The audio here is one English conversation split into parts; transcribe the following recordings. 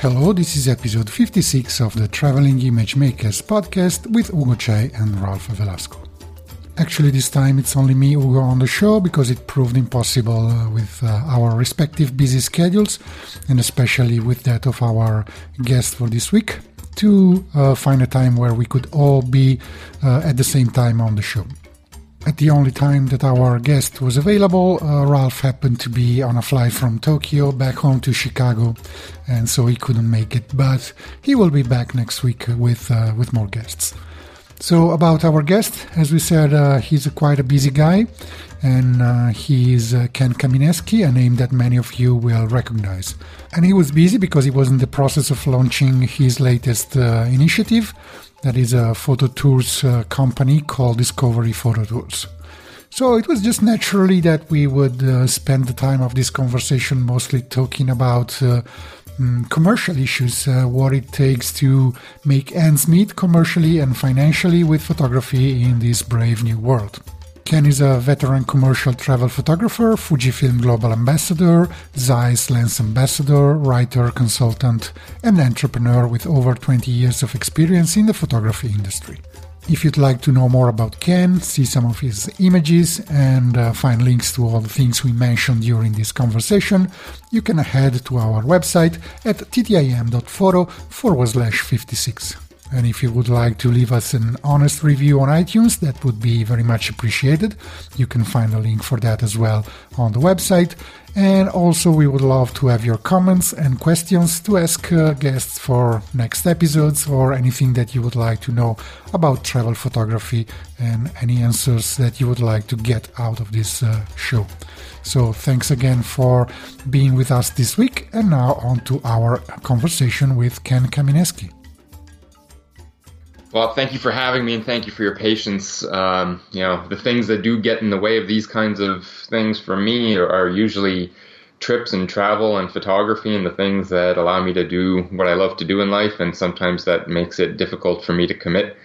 Hello, this is episode 56 of the Traveling Image Makers podcast with Ugo Cei and Ralph Velasco. Actually, this time it's only me, Ugo, on the show because it proved impossible uh, with uh, our respective busy schedules and especially with that of our guest for this week to uh, find a time where we could all be uh, at the same time on the show. At the only time that our guest was available, uh, Ralph happened to be on a flight from Tokyo back home to Chicago, and so he couldn't make it. But he will be back next week with uh, with more guests. So about our guest, as we said, uh, he's a quite a busy guy, and uh, he is uh, Ken Kaminesky, a name that many of you will recognize. And he was busy because he was in the process of launching his latest uh, initiative, that is a photo tours uh, company called Discovery Photo Tours. So it was just naturally that we would uh, spend the time of this conversation mostly talking about uh, mm, commercial issues, uh, what it takes to make ends meet commercially and financially with photography in this brave new world. Ken is a veteran commercial travel photographer, Fujifilm Global Ambassador, Zeiss Lens Ambassador, writer, consultant, and entrepreneur with over 20 years of experience in the photography industry. If you'd like to know more about Ken, see some of his images, and uh, find links to all the things we mentioned during this conversation, you can head to our website at ttim.photo forward slash 56. And if you would like to leave us an honest review on iTunes, that would be very much appreciated. You can find a link for that as well on the website. And also, we would love to have your comments and questions to ask uh, guests for next episodes or anything that you would like to know about travel photography and any answers that you would like to get out of this uh, show. So, thanks again for being with us this week. And now, on to our conversation with Ken Kaminesky. Well, thank you for having me and thank you for your patience. Um, you know, the things that do get in the way of these kinds of things for me are, usually trips and travel and photography and the things that allow me to do what I love to do in life. And sometimes that makes it difficult for me to commit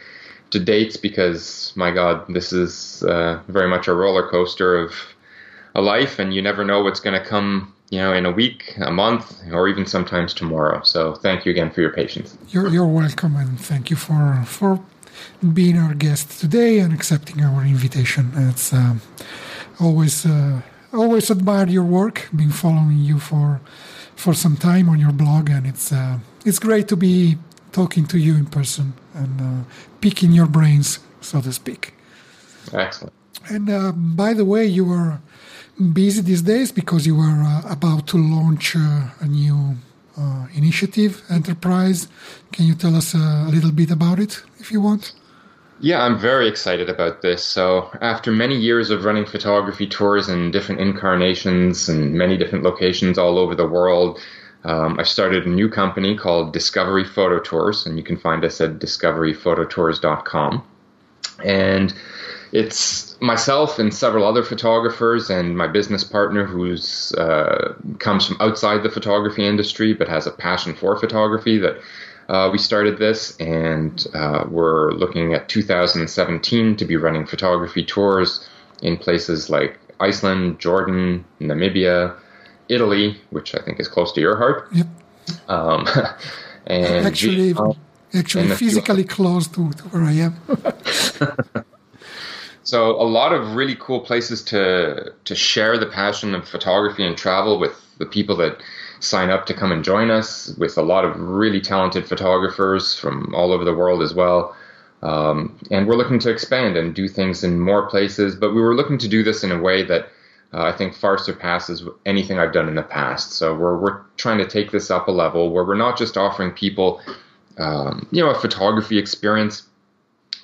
to dates because, my God, this is uh, very much a roller coaster of a life and you never know what's going to come you know, in a week, a month, or even sometimes tomorrow. So thank you again for your patience. You're, you're welcome, and thank you for for being our guest today and accepting our invitation. It's uh, always uh, always admired your work. Been following you for for some time on your blog, and it's uh, it's great to be talking to you in person and uh, picking your brains, so to speak. Excellent. And uh, by the way, you were busy these days because you were uh, about to launch uh, a new uh, initiative, enterprise. Can you tell us a little bit about it if you want? Yeah, I'm very excited about this. So, after many years of running photography tours in different incarnations and many different locations all over the world, um, I started a new company called Discovery Photo Tours, and you can find us at discoveryphototours.com. And it's myself and several other photographers and my business partner who's uh, comes from outside the photography industry but has a passion for photography that uh, we started this and uh, we're looking at 2017 to be running photography tours in places like Iceland, Jordan, Namibia, Italy, which I think is close to your heart. Yep. Um, and actually, actually physically close to, to where I am. So a lot of really cool places to to share the passion of photography and travel with the people that sign up to come and join us. With a lot of really talented photographers from all over the world as well. Um, and we're looking to expand and do things in more places. But we were looking to do this in a way that uh, I think far surpasses anything I've done in the past. So we're we're trying to take this up a level where we're not just offering people, um, you know, a photography experience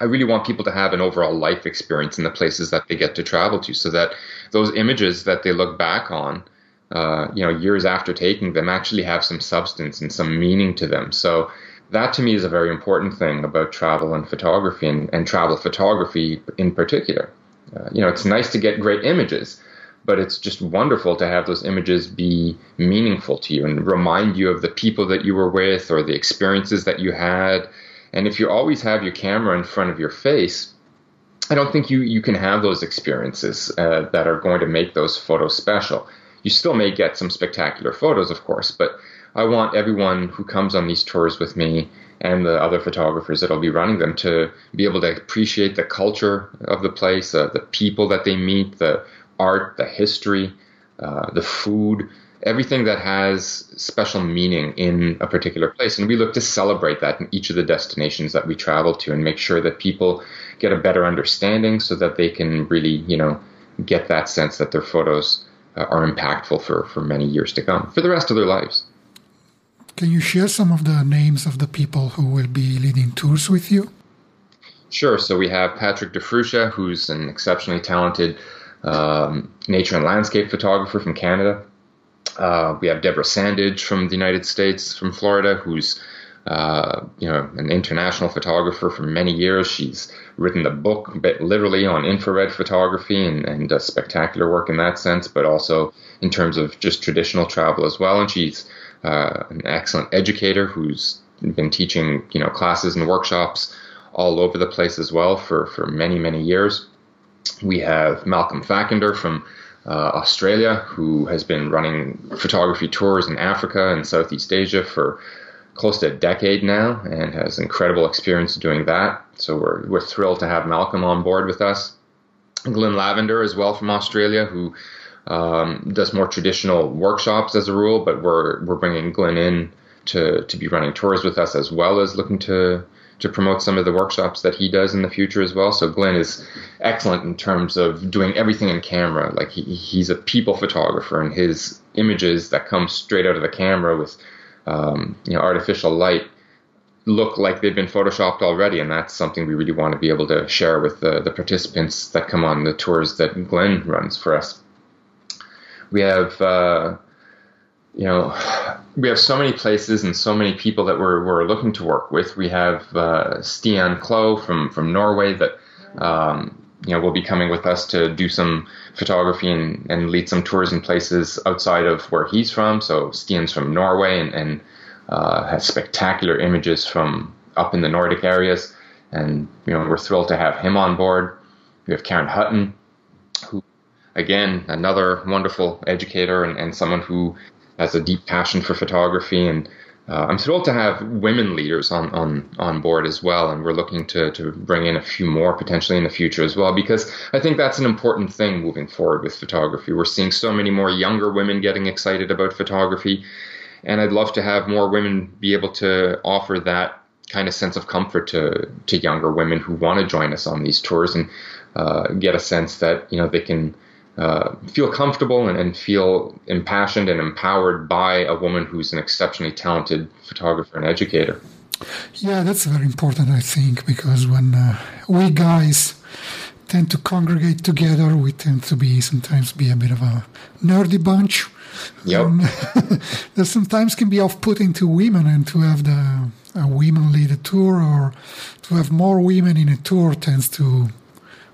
I really want people to have an overall life experience in the places that they get to travel to, so that those images that they look back on, uh, you know, years after taking them, actually have some substance and some meaning to them. So that to me is a very important thing about travel and photography and, and travel photography in particular. Uh, you know, it's nice to get great images, but it's just wonderful to have those images be meaningful to you and remind you of the people that you were with or the experiences that you had. And if you always have your camera in front of your face, I don't think you, you can have those experiences uh, that are going to make those photos special. You still may get some spectacular photos, of course, but I want everyone who comes on these tours with me and the other photographers that'll be running them to be able to appreciate the culture of the place, uh, the people that they meet, the art, the history, uh, the food, everything that has special meaning in a particular place. And we look to celebrate that in each of the destinations that we travel to and make sure that people get a better understanding so that they can really, you know, get that sense that their photos uh, are impactful for, for many years to come, for the rest of their lives. Can you share some of the names of the people who will be leading tours with you? Sure. So we have Patrick Di Fruscia, who's an exceptionally talented um, nature and landscape photographer from Canada. Uh, we have Deborah Sandidge from the United States, from Florida, who's uh, you know an international photographer for many years. She's written a book, a bit literally on infrared photography, and, and does spectacular work in that sense, but also in terms of just traditional travel as well. And she's uh, an excellent educator who's been teaching you know classes and workshops all over the place as well for for many many years. We have Malcolm Fackender from uh, Australia, who has been running photography tours in Africa and Southeast Asia for close to a decade now and has incredible experience doing that. So we're, we're thrilled to have Malcolm on board with us. Glenn Lavender as well from Australia, who um, does more traditional workshops as a rule, but we're we're bringing Glenn in to to be running tours with us as well as looking to to promote some of the workshops that he does in the future as well. So Glenn is excellent in terms of doing everything in camera. Like he, he's a people photographer, and his images that come straight out of the camera with um, you know artificial light look like they've been photoshopped already, and that's something we really want to be able to share with the, the participants that come on the tours that Glenn runs for us. We have. Uh, you know, we have so many places and so many people that we're, we're looking to work with. We have uh, Stian Klo from, from Norway that, um, you know, will be coming with us to do some photography and, and lead some tours in places outside of where he's from. So Stian's from Norway and, and uh, has spectacular images from up in the Nordic areas. And, you know, we're thrilled to have him on board. We have Karen Hutton, who, again, another wonderful educator and, and someone who has a deep passion for photography and uh, I'm thrilled to have women leaders on, on, on board as well, and we're looking to, to bring in a few more potentially in the future as well, because I think that's an important thing moving forward with photography. We're seeing so many more younger women getting excited about photography, and I'd love to have more women be able to offer that kind of sense of comfort to, to younger women who want to join us on these tours and uh, get a sense that you know they can uh, feel comfortable and, and, feel impassioned and empowered by a woman who's an exceptionally talented photographer and educator. Yeah, that's very important, I think, because when uh, we guys tend to congregate together, we tend to be sometimes be a bit of a nerdy bunch. Yep. Um, that sometimes can be off-putting to women, and to have the a women lead a tour or to have more women in a tour tends to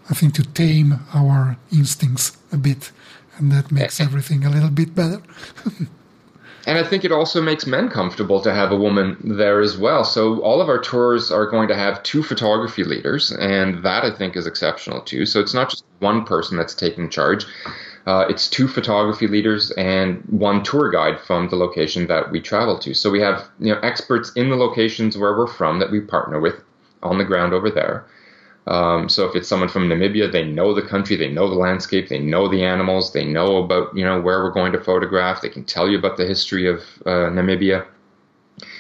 I think, to tame our instincts a bit, and that makes everything a little bit better. and I think it also makes men comfortable to have a woman there as well. So all of our tours are going to have two photography leaders, and that I think is exceptional too. So it's not just one person that's taking charge. Uh, it's two photography leaders and one tour guide from the location that we travel to. So we have you know experts in the locations where we're from that we partner with on the ground over there. Um, so if it's someone from Namibia, they know the country, they know the landscape, they know the animals, they know about you know where we're going to photograph. They can tell you about the history of uh, Namibia.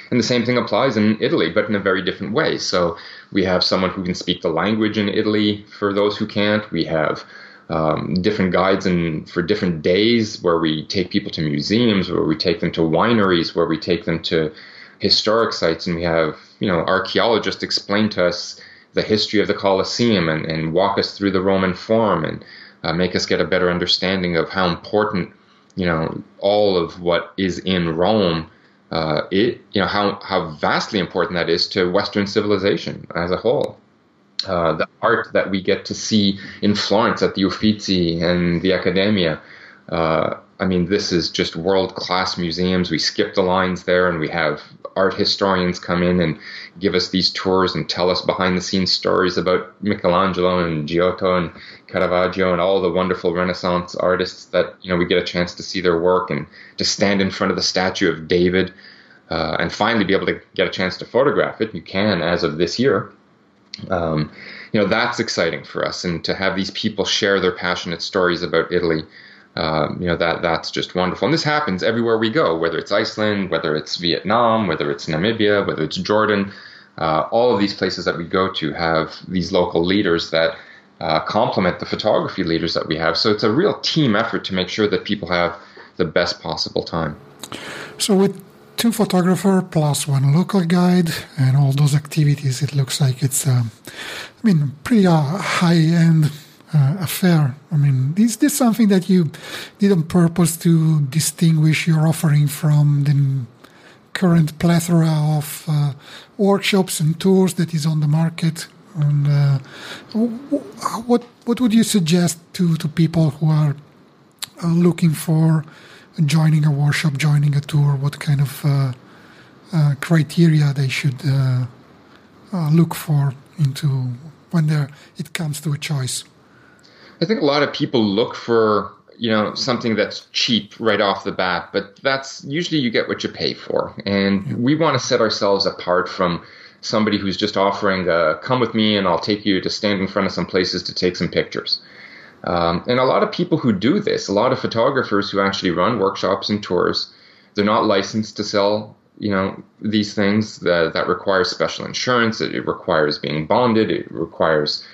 And the same thing applies in Italy, but in a very different way. So we have someone who can speak the language in Italy for those who can't. We have um, different guides and for different days where we take people to museums, where we take them to wineries, where we take them to historic sites, and we have you know archaeologists explain to us the history of the Colosseum and, and walk us through the Roman Forum and uh, make us get a better understanding of how important, you know, all of what is in Rome uh, it you know how how vastly important that is to Western civilization as a whole. Uh, the art that we get to see in Florence at the Uffizi and the Accademia. Uh, I mean, this is just world class museums. We skip the lines there, and we have art historians come in and give us these tours and tell us behind the scenes stories about Michelangelo and Giotto and Caravaggio and all the wonderful Renaissance artists that you know we get a chance to see their work and to stand in front of the statue of David uh, and finally be able to get a chance to photograph it. You can as of this year. Um, you know that's exciting for us, and to have these people share their passionate stories about Italy um, you know that that's just wonderful. And this happens everywhere we go, whether it's Iceland, whether it's Vietnam, whether it's Namibia, whether it's Jordan. Uh, all of these places that we go to have these local leaders that uh, complement the photography leaders that we have. So it's a real team effort to make sure that people have the best possible time. So with two photographer plus one local guide and all those activities, it looks like it's, um, I mean, pretty uh, high end uh, affair. I mean, is this something that you did on purpose to distinguish your offering from the current plethora of uh, workshops and tours that is on the market? And uh, what what would you suggest to, to people who are uh, looking for joining a workshop, joining a tour? What kind of uh, uh, criteria they should look for into when it comes to a choice? I think a lot of people look for you know something that's cheap right off the bat, but that's usually you get what you pay for, and we want to set ourselves apart from somebody who's just offering a, come with me and I'll take you to stand in front of some places to take some pictures. Um, and a lot of people who do this, a lot of photographers who actually run workshops and tours, they're not licensed to sell you know these things that, that requires special insurance it, it requires being bonded it requires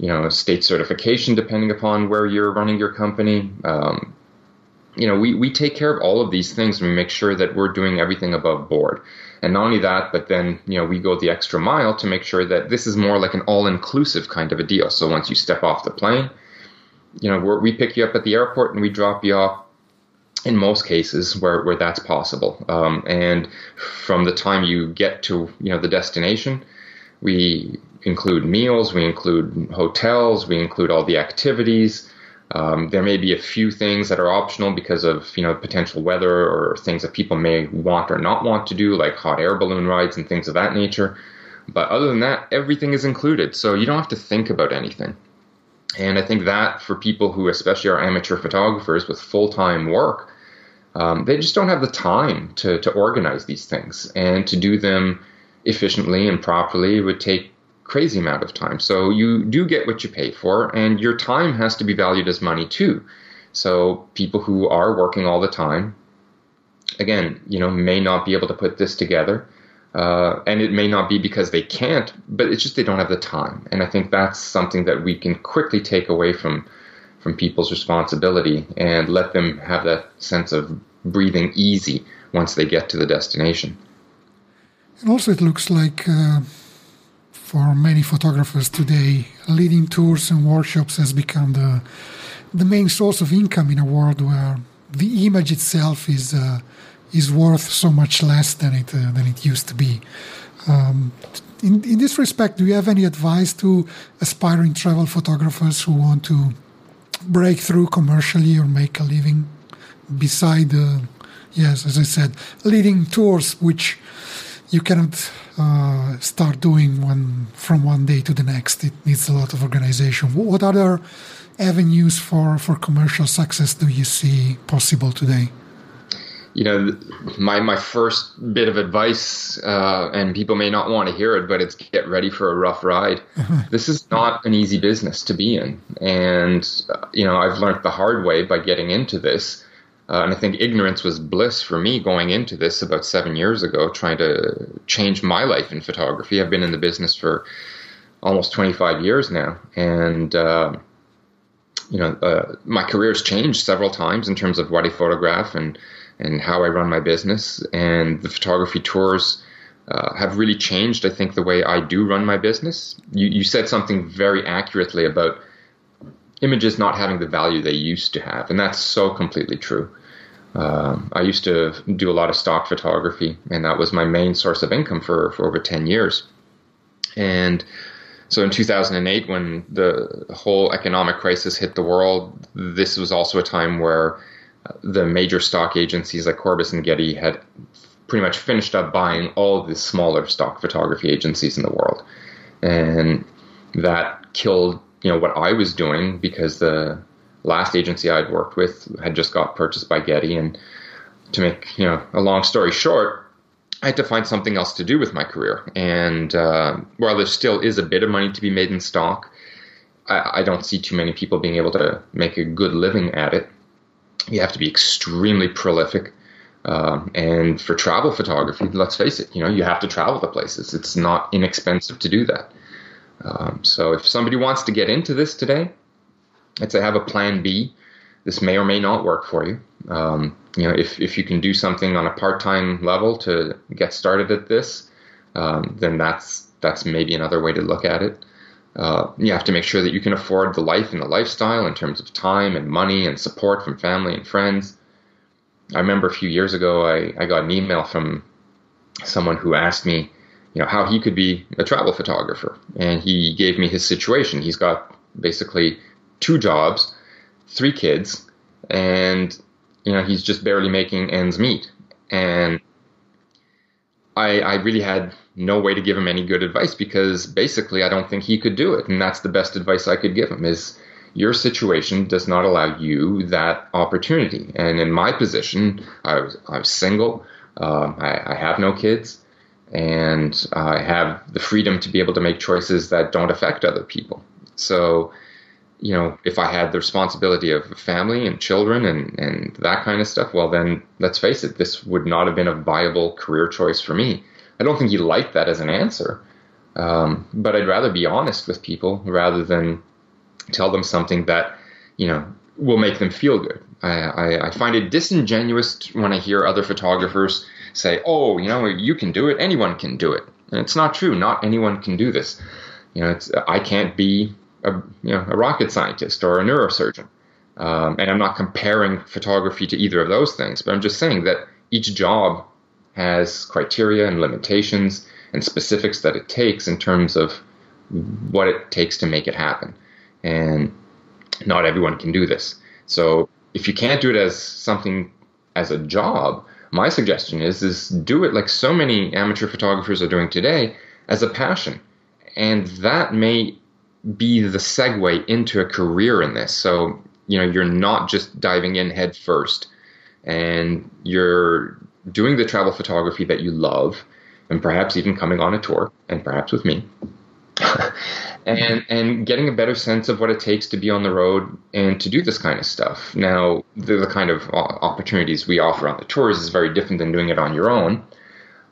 you know, state certification depending upon where you're running your company. Um, you know, we, we take care of all of these things and we make sure that we're doing everything above board. And not only that, but then, you know, we go the extra mile to make sure that this is more like an all inclusive kind of a deal. So once you step off the plane, you know, we pick you up at the airport and we drop you off in most cases where, where that's possible. Um, and from the time you get to, you know, the destination, we include meals, we include hotels, we include all the activities. Um, there may be a few things that are optional because of you know potential weather or things that people may want or not want to do, like hot air balloon rides and things of that nature. But other than that, everything is included, so you don't have to think about anything. And I think that for people who, especially are amateur photographers with full time work, um, they just don't have the time to, to organize these things and to do them efficiently and properly would take crazy amount of time. So you do get what you pay for, and your time has to be valued as money too. So people who are working all the time, again, you know, may not be able to put this together. Uh, and it may not be because they can't, but it's just they don't have the time. And I think that's something that we can quickly take away from from people's responsibility and let them have that sense of breathing easy once they get to the destination. And also, it looks like uh, for many photographers today, leading tours and workshops has become the the main source of income in a world where the image itself is uh, is worth so much less than it uh, than it used to be. Um, in, in this respect, do you have any advice to aspiring travel photographers who want to break through commercially or make a living beside, yes, as I said, leading tours, which you cannot uh, start doing one from one day to the next. It needs a lot of organization. What other avenues for, for commercial success do you see possible today? You know, my my first bit of advice, uh, and people may not want to hear it, but it's get ready for a rough ride. This is not an easy business to be in, and uh, you know I've learned the hard way by getting into this uh, and I think ignorance was bliss for me going into this about seven years ago, trying to change my life in photography. I've been in the business for almost 25 years now. And, uh, you know, uh, my career has changed several times in terms of what I photograph and, and how I run my business. And the photography tours uh, have really changed, I think, the way I do run my business. You, you said something very accurately about images not having the value they used to have. And that's so completely true. Um, I used to do a lot of stock photography, and that was my main source of income for, for over 10 years. And so in 2008, when the whole economic crisis hit the world, this was also a time where uh, the major stock agencies like Corbis and Getty had pretty much finished up buying all the smaller stock photography agencies in the world. And that killed, you know, what I was doing because the last agency I'd worked with had just got purchased by Getty. And to make you know a long story short, I had to find something else to do with my career. And uh, while there still is a bit of money to be made in stock, I, I don't see too many people being able to make a good living at it. You have to be extremely prolific. Um, and for travel photography, let's face it, you know, you have to travel to places. It's not inexpensive to do that. Um, so if somebody wants to get into this today, I'd say have a plan B. This may or may not work for you. Um, you know, if, if you can do something on a part-time level to get started at this, um, then that's that's maybe another way to look at it. Uh, you have to make sure that you can afford the life and the lifestyle in terms of time and money and support from family and friends. I remember a few years ago, I, I got an email from someone who asked me, you know, how he could be a travel photographer, and he gave me his situation. He's got basically two jobs, three kids, and you know he's just barely making ends meet. And I, I really had no way to give him any good advice because basically I don't think he could do it, and that's the best advice I could give him is your situation does not allow you that opportunity. And in my position, I was, I was single, uh, I, I have no kids, and I have the freedom to be able to make choices that don't affect other people. So you know, if I had the responsibility of family and children and, and that kind of stuff, well, then let's face it, this would not have been a viable career choice for me. I don't think he liked that as an answer. Um, but I'd rather be honest with people rather than tell them something that, you know, will make them feel good. I, I, I find it disingenuous when I hear other photographers say, oh, you know, you can do it, anyone can do it. And it's not true. Not anyone can do this. You know, it's, I can't be a, you know, a rocket scientist or a neurosurgeon. Um, and I'm not comparing photography to either of those things, but I'm just saying that each job has criteria and limitations and specifics that it takes in terms of what it takes to make it happen. And not everyone can do this. So if you can't do it as something as a job, my suggestion is is do it like so many amateur photographers are doing today as a passion. And that may be the segue into a career in this. So, you know, you're not just diving in head first and you're doing the travel photography that you love and perhaps even coming on a tour and perhaps with me. and and getting a better sense of what it takes to be on the road and to do this kind of stuff. Now, the, the kind of opportunities we offer on the tours is very different than doing it on your own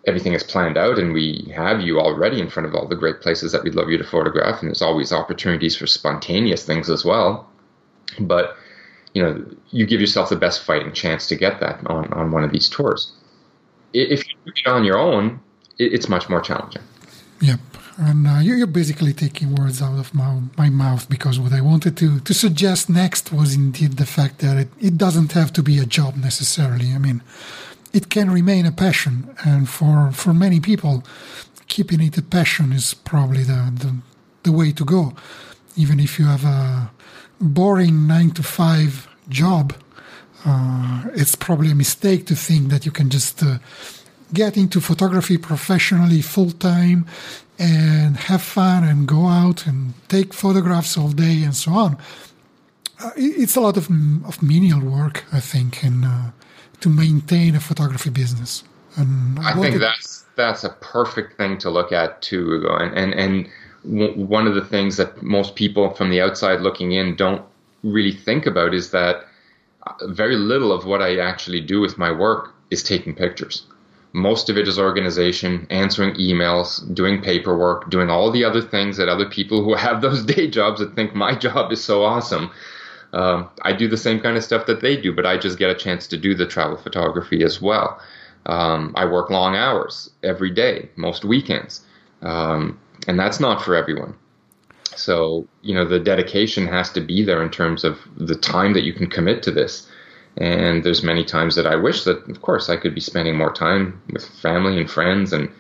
everything is planned out and we have you already in front of all the great places that we'd love you to photograph and there's always opportunities for spontaneous things as well. But you know you give yourself the best fighting chance to get that on, on one of these tours. If you do it on your own it's much more challenging. Yep. And uh, you're basically taking words out of my, my mouth because what I wanted to, to suggest next was indeed the fact that it, it doesn't have to be a job necessarily. I mean, it can remain a passion. And for, for many people, keeping it a passion is probably the, the, the way to go. Even if you have a boring nine to five job, uh, it's probably a mistake to think that you can just uh, get into photography professionally full time and have fun and go out and take photographs all day and so on. Uh, it's a lot of, of menial work, I think, and uh, to maintain a photography business. And I, I think that's that's a perfect thing to look at too, Ugo. And and and w- one of the things that most people from the outside looking in don't really think about is that uh, very little of what I actually do with my work is taking pictures. Most of it is organization, answering emails, doing paperwork, doing all the other things that other people who have those day jobs that think my job is so awesome um, I do the same kind of stuff that they do, but I just get a chance to do the travel photography as well. Um, I work long hours every day, most weekends, um, and that's not for everyone. So, you know, the dedication has to be there in terms of the time that you can commit to this. And there's many times that I wish that, of course, I could be spending more time with family and friends and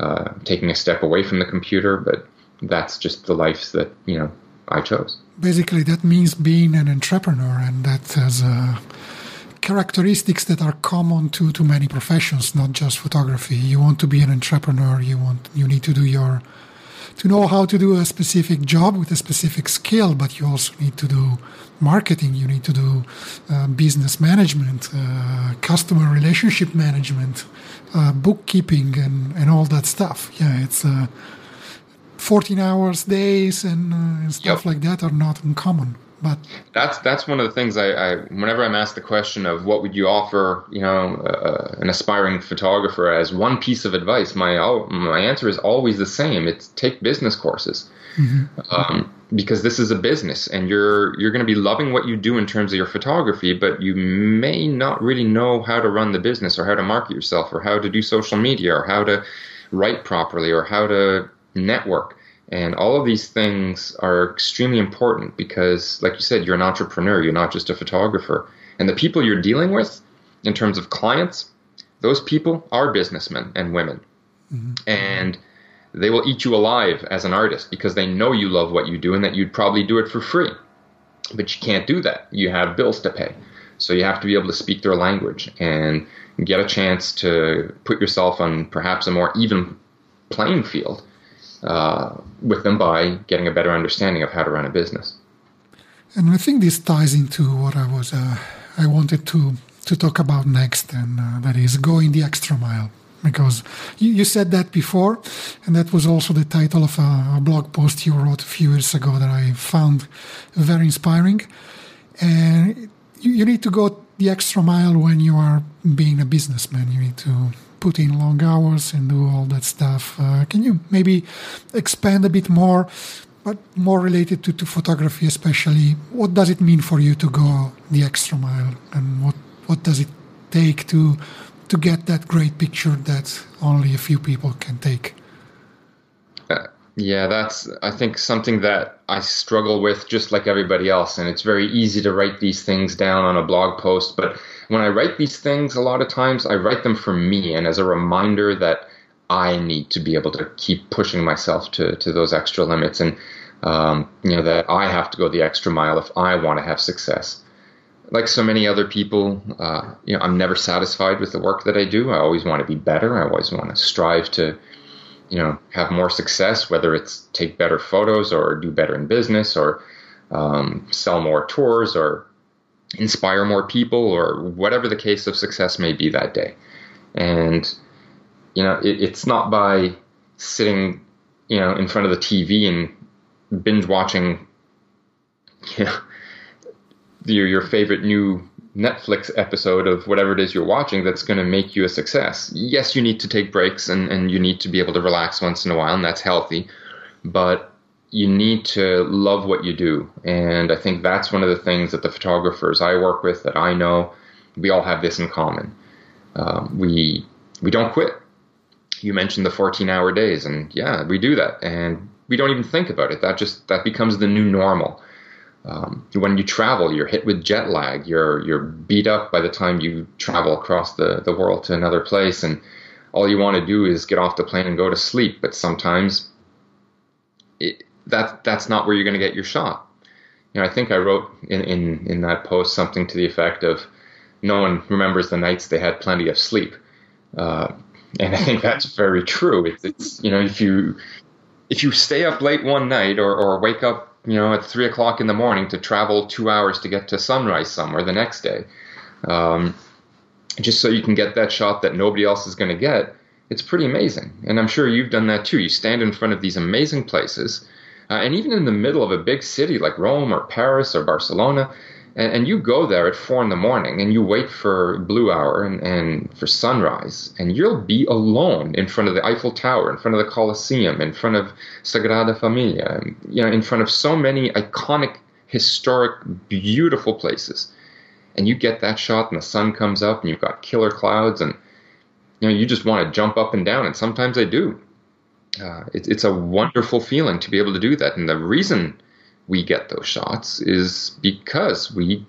uh, taking a step away from the computer. But that's just the life that you know I chose. Basically, that means being an entrepreneur, and that has uh, characteristics that are common to to many professions, not just photography. You want to be an entrepreneur. You want you need to do your to know how to do a specific job with a specific skill, but you also need to do marketing, you need to do uh, business management, uh, customer relationship management, uh, bookkeeping, and, and all that stuff. Yeah, it's uh, 14 hours days and, uh, and stuff yep. like that are not uncommon. But that's that's one of the things I, I, whenever I'm asked the question of what would you offer, you know, uh, an aspiring photographer as one piece of advice, my my answer is always the same. It's take business courses. Mm-hmm. Um, because this is a business and you're you're going to be loving what you do in terms of your photography but you may not really know how to run the business or how to market yourself or how to do social media or how to write properly or how to network and all of these things are extremely important because, like you said, you're an entrepreneur, you're not just a photographer. And the people you're dealing with, in terms of clients, those people are businessmen and women. Mm-hmm. And they will eat you alive as an artist because they know you love what you do and that you'd probably do it for free. But you can't do that. You have bills to pay. So you have to be able to speak their language and get a chance to put yourself on perhaps a more even playing field uh, with them by getting a better understanding of how to run a business. And I think this ties into what I was uh, I wanted to to talk about next, and uh, that is going the extra mile. Because you, you, said that before, and that was also the title of a, a, blog post you wrote a few years ago that I found very inspiring. And you, you need to go the extra mile when you are being a businessman. You need to put in long hours and do all that stuff. Uh, can you maybe expand a bit more, but more related to, to photography, especially? What does it mean for you to go the extra mile, and what what does it take to to get that great picture that only a few people can take? Uh, yeah, that's I think something that I struggle with just like everybody else, and it's very easy to write these things down on a blog post, but when I write these things, a lot of times I write them for me and as a reminder that I need to be able to keep pushing myself to, to those extra limits and, um, you know, that I have to go the extra mile if I want to have success. Like so many other people, uh, you know, I'm never satisfied with the work that I do. I always want to be better. I always want to strive to, you know, have more success, whether it's take better photos or do better in business or um, sell more tours or inspire more people or whatever the case of success may be that day. And, you know, it, it's not by sitting, you know, in front of the TV and binge watching, you know, your, your favorite new Netflix episode of whatever it is you're watching that's going to make you a success. Yes, you need to take breaks and, and you need to be able to relax once in a while, and that's healthy. But you need to love what you do. And I think that's one of the things that the photographers I work with that I know, we all have this in common. Um, we we don't quit. You mentioned the 14 hour days, and yeah, we do that, and we don't even think about it. That just that becomes the new normal. Um, when you travel, you're hit with jet lag. You're you're beat up by the time you travel across the, the world to another place, and all you want to do is get off the plane and go to sleep. But sometimes it, that that's not where you're going to get your shot. You know, I think I wrote in, in, in that post something to the effect of, no one remembers the nights they had plenty of sleep. Uh, and I think that's very true. It's, it's, you know, if you, if you stay up late one night or, or wake up, you know, at three o'clock in the morning to travel two hours to get to sunrise somewhere the next day, um, just so you can get that shot that nobody else is going to get, it's pretty amazing. And I'm sure you've done that too. You stand in front of these amazing places uh, and even in the middle of a big city like Rome or Paris or Barcelona, and, and, you go there at four in the morning and you wait for blue hour and, and for sunrise, and you'll be alone in front of the Eiffel Tower, in front of the Colosseum, in front of Sagrada Familia, you know, in front of so many iconic, historic, beautiful places. And you get that shot, and the sun comes up, and you've got killer clouds, and you know you just want to jump up and down, and sometimes I do uh, it, it's a wonderful feeling to be able to do that. And the reason we get those shots is because we,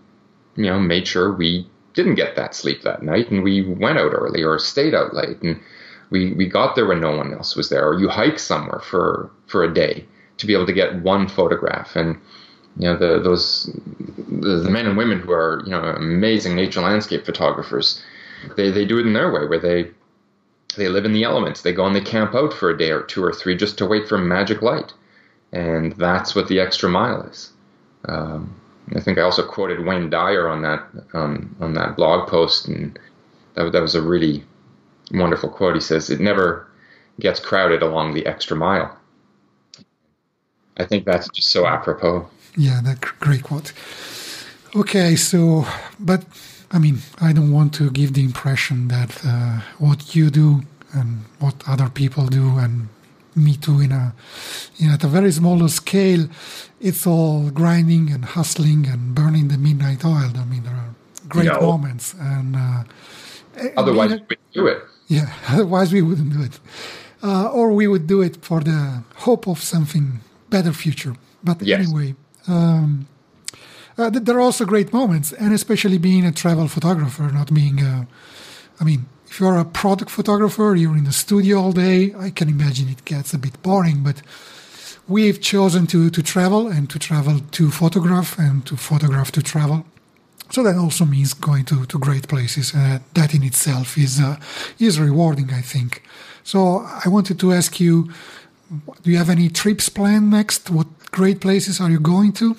you know, made sure we didn't get that sleep that night, and we went out early or stayed out late, and we we got there when no one else was there, or you hike somewhere for for a day to be able to get one photograph, and you know the those the, the men and women who are you know amazing nature landscape photographers, they they do it in their way where they they live in the elements. They go and they camp out for a day or two or three just to wait for magic light, and that's what the extra mile is. Um, I think I also quoted Wayne Dyer on that um, on that blog post, and that, that was a really wonderful quote. He says, "It never gets crowded along the extra mile." I think that's just so apropos. Yeah, that great quote. Okay, so but I mean, I don't want to give the impression that uh, what you do and what other people do and me too in a in at a very smaller scale it's all grinding and hustling and burning the midnight oil i mean there are great no. moments and uh, otherwise we wouldn't do it yeah otherwise we wouldn't do it uh, or we would do it for the hope of something better future but yes. anyway um, uh, there are also great moments and especially being a travel photographer not being a i mean if you're a product photographer, you're in the studio all day, I can imagine it gets a bit boring, but we've chosen to, to travel and to travel to photograph and to photograph to travel. So that also means going to, to great places. Uh, that in itself is, uh, is rewarding, I think. So I wanted to ask you, do you have any trips planned next? What great places are you going to?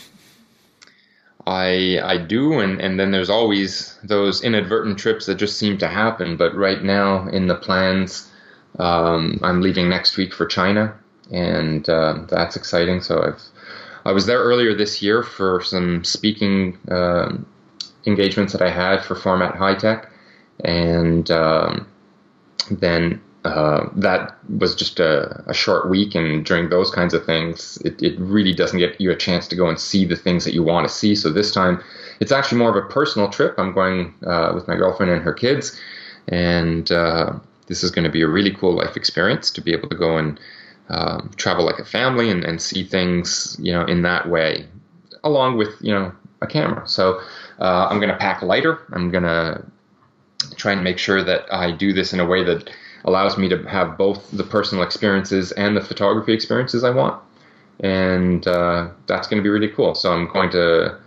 I I do, and and then there's always those inadvertent trips that just seem to happen. But right now in the plans, um, I'm leaving next week for China, and uh, that's exciting. So I've I was there earlier this year for some speaking uh, engagements that I had for Formatt Hitech, and um, then uh, that was just a, a, short week, and during those kinds of things, it, it, really doesn't get you a chance to go and see the things that you want to see. So this time, it's actually more of a personal trip. I'm going uh, with my girlfriend and her kids, and uh, this is going to be a really cool life experience to be able to go and um, travel like a family and, and see things, you know, in that way, along with you know a camera. So uh, I'm going to pack lighter. I'm going to try and make sure that I do this in a way that allows me to have both the personal experiences and the photography experiences I want. And uh, that's going to be really cool. So I'm going to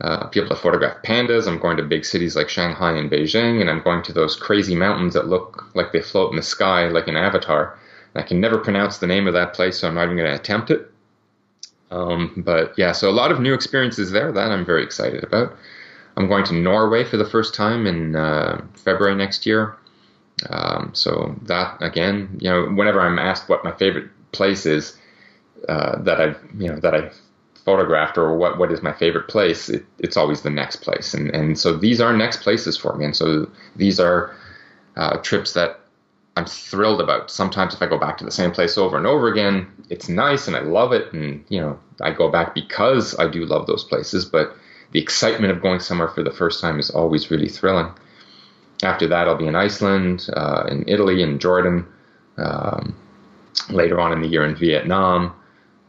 uh, be able to photograph pandas. I'm going to big cities like Shanghai and Beijing, and I'm going to those crazy mountains that look like they float in the sky like an avatar. I can never pronounce the name of that place, so I'm not even going to attempt it. Um, but yeah, so a lot of new experiences there that I'm very excited about. I'm going to Norway for the first time in uh, February next year. Um, so that again, you know, whenever I'm asked what my favorite place is uh, that I've you know that I've photographed or what what is my favorite place, it, it's always the next place, and and so these are next places for me, and so these are uh, trips that I'm thrilled about. Sometimes if I go back to the same place over and over again, it's nice and I love it, and you know I go back because I do love those places, but the excitement of going somewhere for the first time is always really thrilling after that, I'll be in Iceland, uh, in Italy, in Jordan. Um, later on in the year in Vietnam,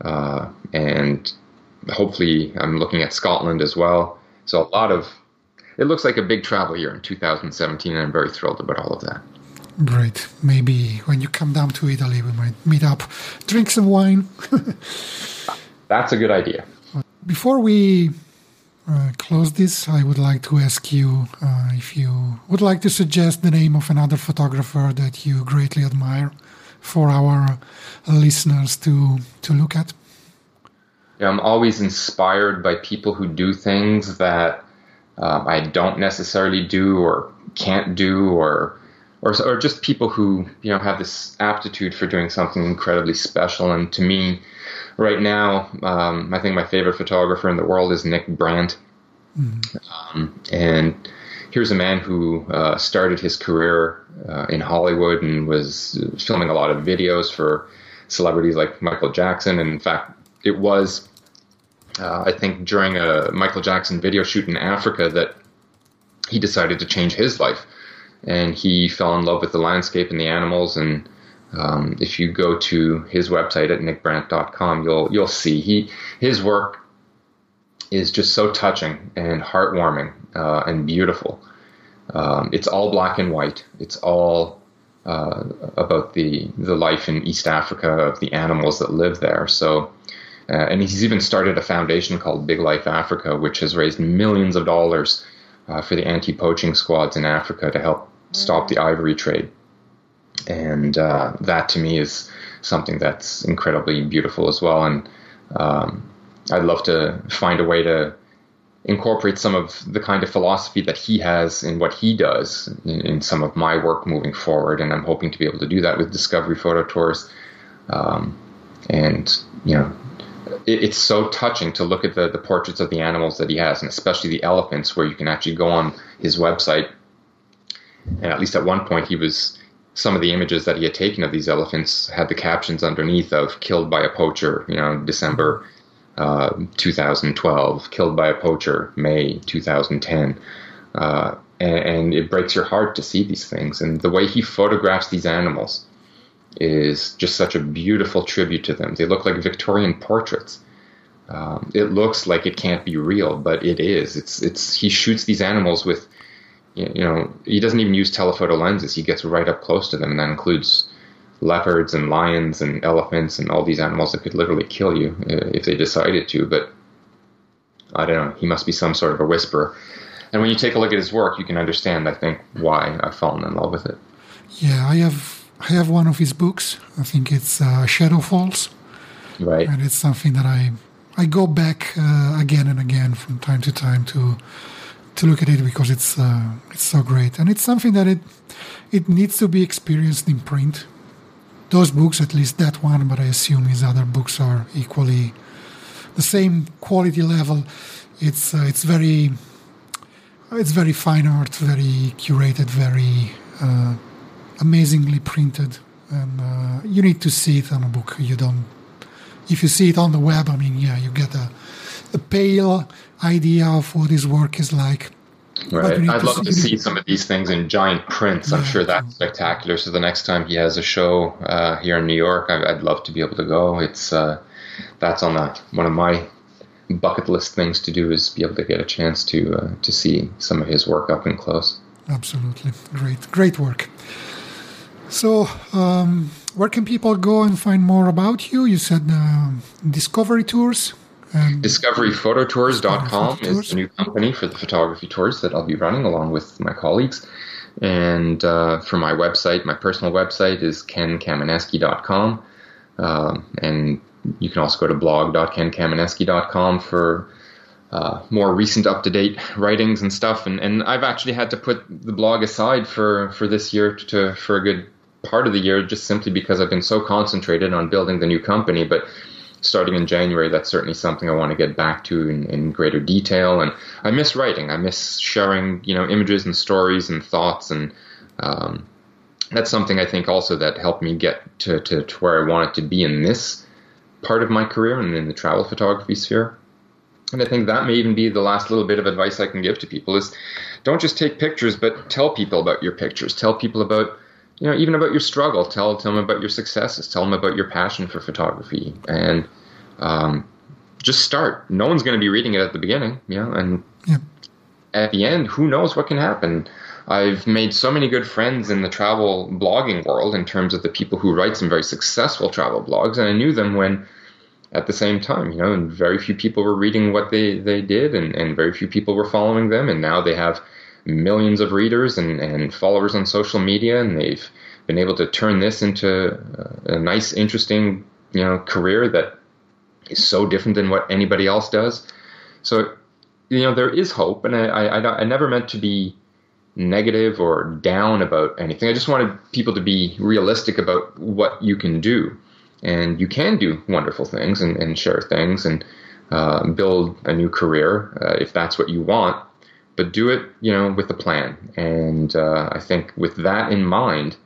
uh, and hopefully I'm looking at Scotland as well. So a lot of it looks like a big travel year in 2017, and I'm very thrilled about all of that. Great. Maybe when you come down to Italy, we might meet up, drink some wine. That's a good idea. Before we uh, close this, I would like to ask you uh, if you would like to suggest the name of another photographer that you greatly admire for our listeners to to look at. Yeah, I'm always inspired by people who do things that um, I don't necessarily do or can't do, or, or or just people who you know have this aptitude for doing something incredibly special. And to me, right now, um, I think my favorite photographer in the world is Nick Brandt. Mm-hmm. Um, and here's a man who uh, started his career uh, in Hollywood and was filming a lot of videos for celebrities like Michael Jackson. And in fact, it was, uh, I think, during a Michael Jackson video shoot in Africa that he decided to change his life. And he fell in love with the landscape and the animals and um, if you go to his website at nickbrandt.com, you'll you'll see he his work is just so touching and heartwarming uh, and beautiful. Um, it's all black and white. It's all uh, about the the life in East Africa of the animals that live there. So, uh, and he's even started a foundation called Big Life Africa, which has raised millions of dollars uh, for the anti-poaching squads in Africa to help stop the ivory trade. And uh, that to me is something that's incredibly beautiful as well. And um, I'd love to find a way to incorporate some of the kind of philosophy that he has in what he does in, in, some of my work moving forward. And I'm hoping to be able to do that with Discovery Photo Tours. Um, and, you know, it, it's so touching to look at the, the portraits of the animals that he has, and especially the elephants, where you can actually go on his website. And at least at one point, he was some of the images that he had taken of these elephants had the captions underneath of killed by a poacher, you know, December uh, 2012, killed by a poacher, May 2010. Uh, and, and, it breaks your heart to see these things. And the way he photographs these animals is just such a beautiful tribute to them. They look like Victorian portraits. Um, it looks like it can't be real, but it is. It's it's he shoots these animals with, you know, he doesn't even use telephoto lenses. He gets right up close to them, and that includes leopards and lions and elephants and all these animals that could literally kill you uh, if they decided to. But I don't know. He must be some sort of a whisperer. And when you take a look at his work, you can understand, I think, why I've fallen in love with it. Yeah, I have I have one of his books. I think it's uh, Shadow Falls. Right. And it's something that I I go back uh, again and again from time to time to to look at it because it's uh, it's so great and it's something that it it needs to be experienced in print those books, at least that one, but I assume his other books are equally the same quality level. It's uh, it's very it's very fine art, very curated, very uh, amazingly printed, and uh, you need to see it on a book. You don't. If you see it on the web, I mean, yeah, you get a, a pale idea of what his work is like. Right. I'd love to see some of these things in giant prints. I'm sure that's spectacular. So the next time he has a show uh, here in New York, I, would love to be able to go. It's uh, that's on the, one of my bucket list things to do is be able to get a chance to uh, to see some of his work up and close. Absolutely, great, great work. So, um, where can people go and find more about you? You said uh, Discovery Tours. DiscoveryPhotoTours.com is the new company for the photography tours that I'll be running along with my colleagues. And uh, for my website, my personal website is kenkaminesky.com. Um, and you can also go to blog.kenkaminesky.com for uh, more recent up to date writings and stuff. And, and I've actually had to put the blog aside for, for this year to, for a good part of the year just simply because I've been so concentrated on building the new company. But starting in January, that's certainly something I want to get back to in, in, greater detail. And I miss writing. I miss sharing, you know, images and stories and thoughts. And um, that's something I think also that helped me get to, to, to, where I wanted to be in this part of my career and in the travel photography sphere. And I think that may even be the last little bit of advice I can give to people is don't just take pictures, but tell people about your pictures. Tell people about you know, even about your struggle. Tell tell them about your successes. Tell them about your passion for photography, and um, just start. No one's going to be reading it at the beginning, you know, and yeah. at the end, who knows what can happen. I've made so many good friends in the travel blogging world in terms of the people who write some very successful travel blogs, and I knew them when at the same time, you know, and very few people were reading what they, they did, and, and very few people were following them, and now they have millions of readers and, and followers on social media, and they've been able to turn this into a nice, interesting, you know, career that is so different than what anybody else does. So, you know, there is hope, and I, I, I never meant to be negative or down about anything. I just wanted people to be realistic about what you can do, and you can do wonderful things and, and share things and uh, build a new career uh, if that's what you want but do it, you know, with a plan. And uh, I think with that in mind,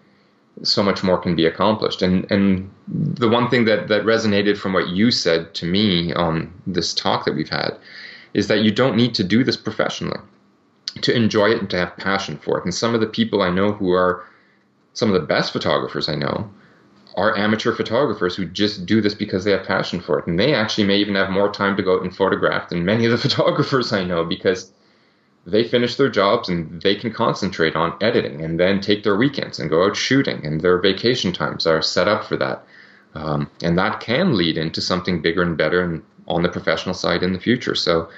so much more can be accomplished. And and the one thing that that resonated from what you said to me on this talk that we've had is that you don't need to do this professionally to enjoy it and to have passion for it. And some of the people I know who are some of the best photographers I know are amateur photographers who just do this because they have passion for it. And they actually may even have more time to go out and photograph than many of the photographers I know because they finish their jobs and they can concentrate on editing and then take their weekends and go out shooting and their vacation times are set up for that. Um, and that can lead into something bigger and better and on the professional side in the future. So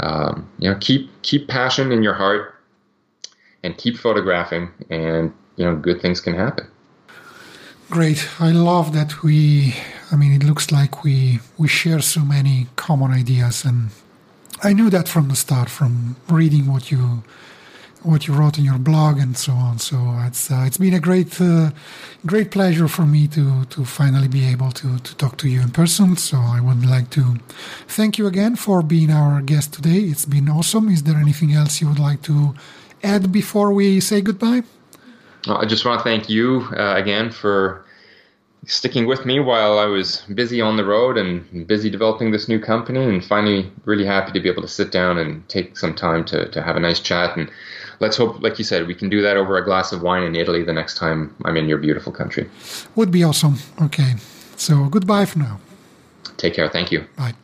um, you know keep keep passion in your heart and keep photographing and you know good things can happen. Great. I love that we i mean it looks like we we share so many common ideas and I knew that from the start, from reading what you what you wrote in your blog and so on. So it's uh, it's been a great uh, great pleasure for me to to finally be able to to talk to you in person. So I would like to thank you again for being our guest today. It's been awesome. Is there anything else you would like to add before we say goodbye? I just want to thank you uh, again for sticking with me while I was busy on the road and busy developing this new company, and finally really happy to be able to sit down and take some time to, to have a nice chat. And let's hope, like you said, we can do that over a glass of wine in Italy the next time I'm in your beautiful country. Would be awesome. Okay. So goodbye for now. Take care. Thank you. Bye.